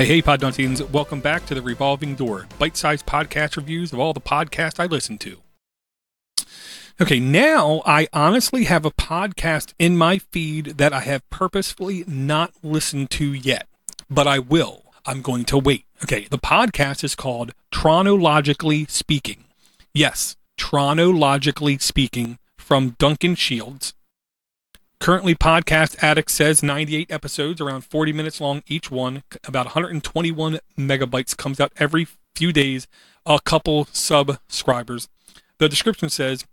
Hey, hey, Podnutians. Welcome back to the Revolving Door, bite sized podcast reviews of all the podcasts I listen to. Okay, now I honestly have a podcast in my feed that I have purposefully not listened to yet, but I will. I'm going to wait. Okay, the podcast is called Tronologically Speaking. Yes, Tronologically Speaking from Duncan Shields. Currently, Podcast Addict says 98 episodes, around 40 minutes long each one, about 121 megabytes, comes out every few days, a couple subscribers. The description says,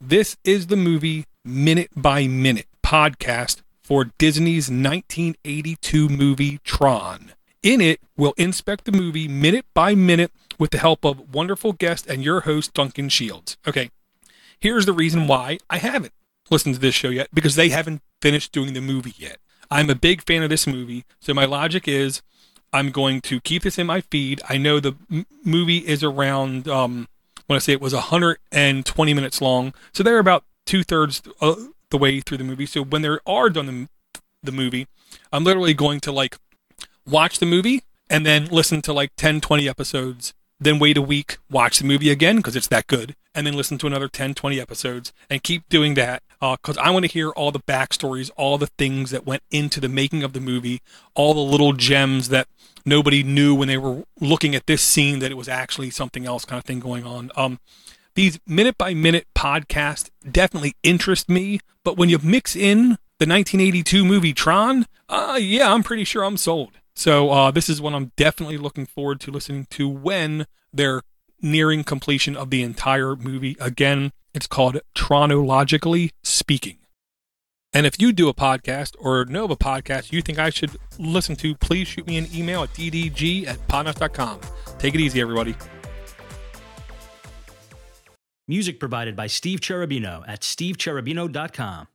This is the movie minute by minute podcast for Disney's 1982 movie Tron. In it, we'll inspect the movie minute by minute with the help of wonderful guest and your host, Duncan Shields. Okay, here's the reason why I haven't listened to this show yet because they haven't finished doing the movie yet. I'm a big fan of this movie, so my logic is I'm going to keep this in my feed. I know the m- movie is around, um, when I say it was 120 minutes long, so they're about two thirds uh, the way through the movie. So when they are done the, the movie, I'm literally going to like watch the movie and then listen to like 10, 20 episodes, then wait a week, watch the movie again because it's that good, and then listen to another 10, 20 episodes and keep doing that because uh, I want to hear all the backstories, all the things that went into the making of the movie, all the little gems that nobody knew when they were looking at this scene that it was actually something else kind of thing going on. Um, these minute by minute podcasts definitely interest me, but when you mix in the 1982 movie Tron, uh, yeah, I'm pretty sure I'm sold. So uh, this is one I'm definitely looking forward to listening to when they're nearing completion of the entire movie. Again, it's called Tronologically Speaking. And if you do a podcast or know of a podcast you think I should listen to, please shoot me an email at ddg at podnutz.com. Take it easy, everybody. Music provided by Steve Cherubino at stevecherubino.com.